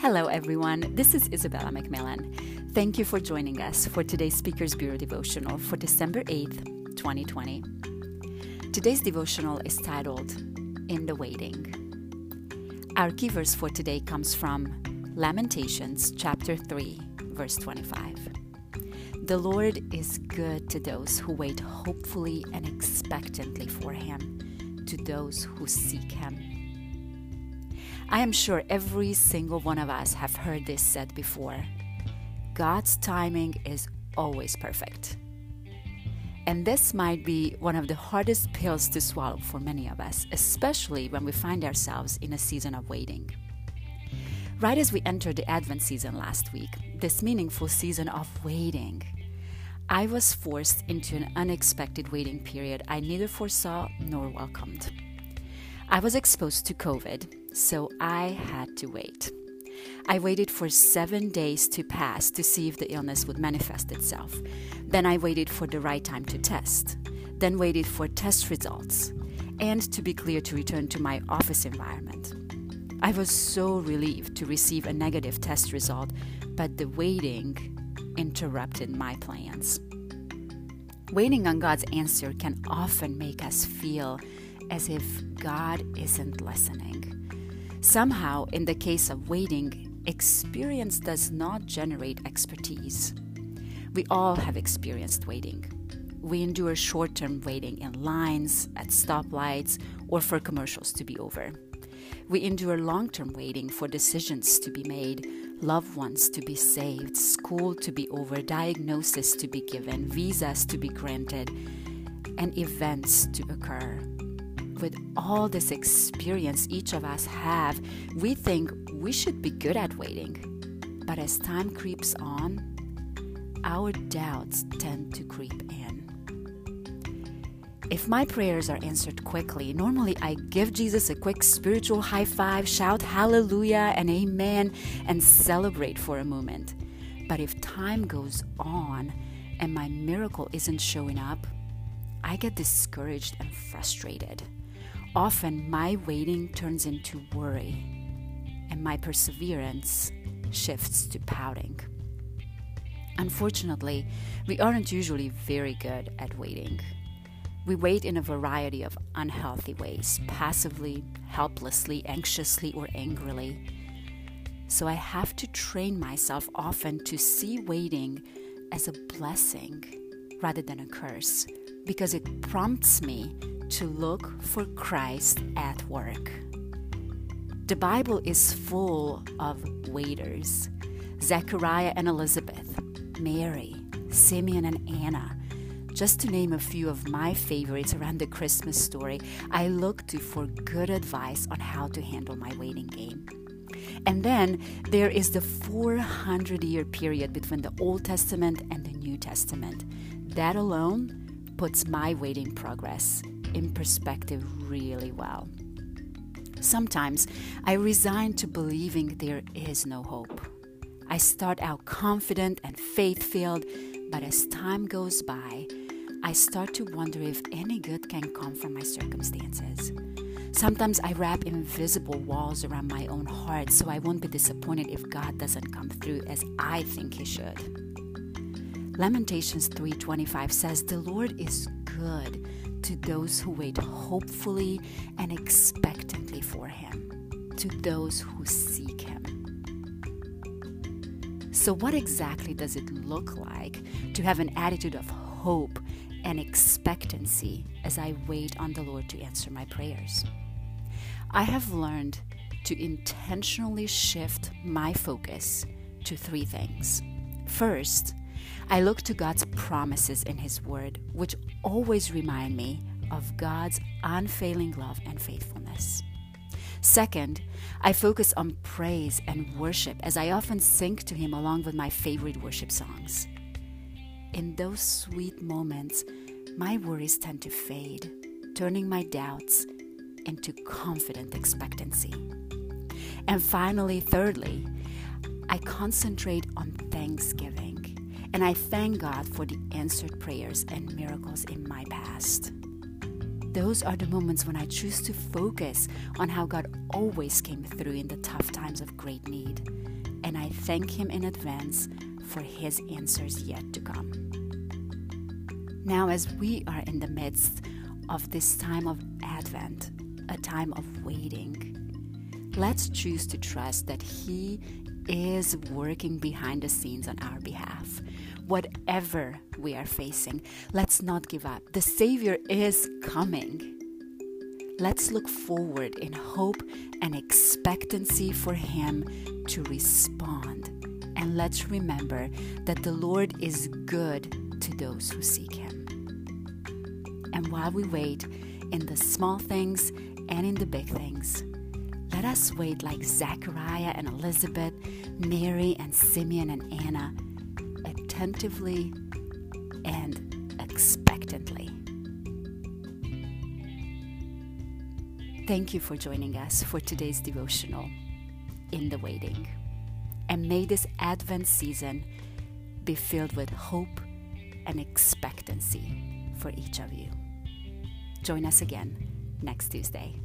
Hello, everyone. This is Isabella McMillan. Thank you for joining us for today's Speakers Bureau devotional for December 8th, 2020. Today's devotional is titled In the Waiting. Our key verse for today comes from Lamentations chapter 3, verse 25. The Lord is good to those who wait hopefully and expectantly for Him, to those who seek Him. I am sure every single one of us have heard this said before. God's timing is always perfect. And this might be one of the hardest pills to swallow for many of us, especially when we find ourselves in a season of waiting. Right as we entered the Advent season last week, this meaningful season of waiting, I was forced into an unexpected waiting period I neither foresaw nor welcomed. I was exposed to COVID, so I had to wait. I waited for seven days to pass to see if the illness would manifest itself. Then I waited for the right time to test. Then waited for test results. And to be clear to return to my office environment. I was so relieved to receive a negative test result, but the waiting interrupted my plans. Waiting on God's answer can often make us feel as if God isn't listening. Somehow, in the case of waiting, experience does not generate expertise. We all have experienced waiting. We endure short term waiting in lines, at stoplights, or for commercials to be over. We endure long term waiting for decisions to be made, loved ones to be saved, school to be over, diagnosis to be given, visas to be granted, and events to occur with all this experience each of us have, we think we should be good at waiting. But as time creeps on, our doubts tend to creep in. If my prayers are answered quickly, normally I give Jesus a quick spiritual high five, shout hallelujah and amen, and celebrate for a moment. But if time goes on and my miracle isn't showing up, I get discouraged and frustrated. Often my waiting turns into worry, and my perseverance shifts to pouting. Unfortunately, we aren't usually very good at waiting. We wait in a variety of unhealthy ways passively, helplessly, anxiously, or angrily. So I have to train myself often to see waiting as a blessing rather than a curse because it prompts me to look for Christ at work. The Bible is full of waiters Zechariah and Elizabeth, Mary, Simeon and Anna. Just to name a few of my favorites around the Christmas story, I look to for good advice on how to handle my waiting game. And then there is the 400 year period between the Old Testament and the New Testament. That alone puts my waiting progress in perspective really well. Sometimes I resign to believing there is no hope. I start out confident and faith filled, but as time goes by, I start to wonder if any good can come from my circumstances. Sometimes I wrap invisible walls around my own heart so I won't be disappointed if God doesn't come through as I think he should. Lamentations 3:25 says the Lord is good to those who wait hopefully and expectantly for Him, to those who seek Him. So, what exactly does it look like to have an attitude of hope and expectancy as I wait on the Lord to answer my prayers? I have learned to intentionally shift my focus to three things. First, I look to God's promises in His Word, which always remind me of God's unfailing love and faithfulness. Second, I focus on praise and worship as I often sing to Him along with my favorite worship songs. In those sweet moments, my worries tend to fade, turning my doubts into confident expectancy. And finally, thirdly, I concentrate on thanksgiving and I thank God for the answered prayers and miracles in my past. Those are the moments when I choose to focus on how God always came through in the tough times of great need. And I thank Him in advance for His answers yet to come. Now, as we are in the midst of this time of Advent, a time of waiting, let's choose to trust that He is working behind the scenes on our behalf. Whatever we are facing, let's not give up. The Savior is coming. Let's look forward in hope and expectancy for Him to respond. And let's remember that the Lord is good to those who seek Him. And while we wait in the small things and in the big things, let us wait like Zechariah and Elizabeth, Mary and Simeon and Anna, attentively and expectantly. Thank you for joining us for today's devotional, In the Waiting. And may this Advent season be filled with hope and expectancy for each of you. Join us again next Tuesday.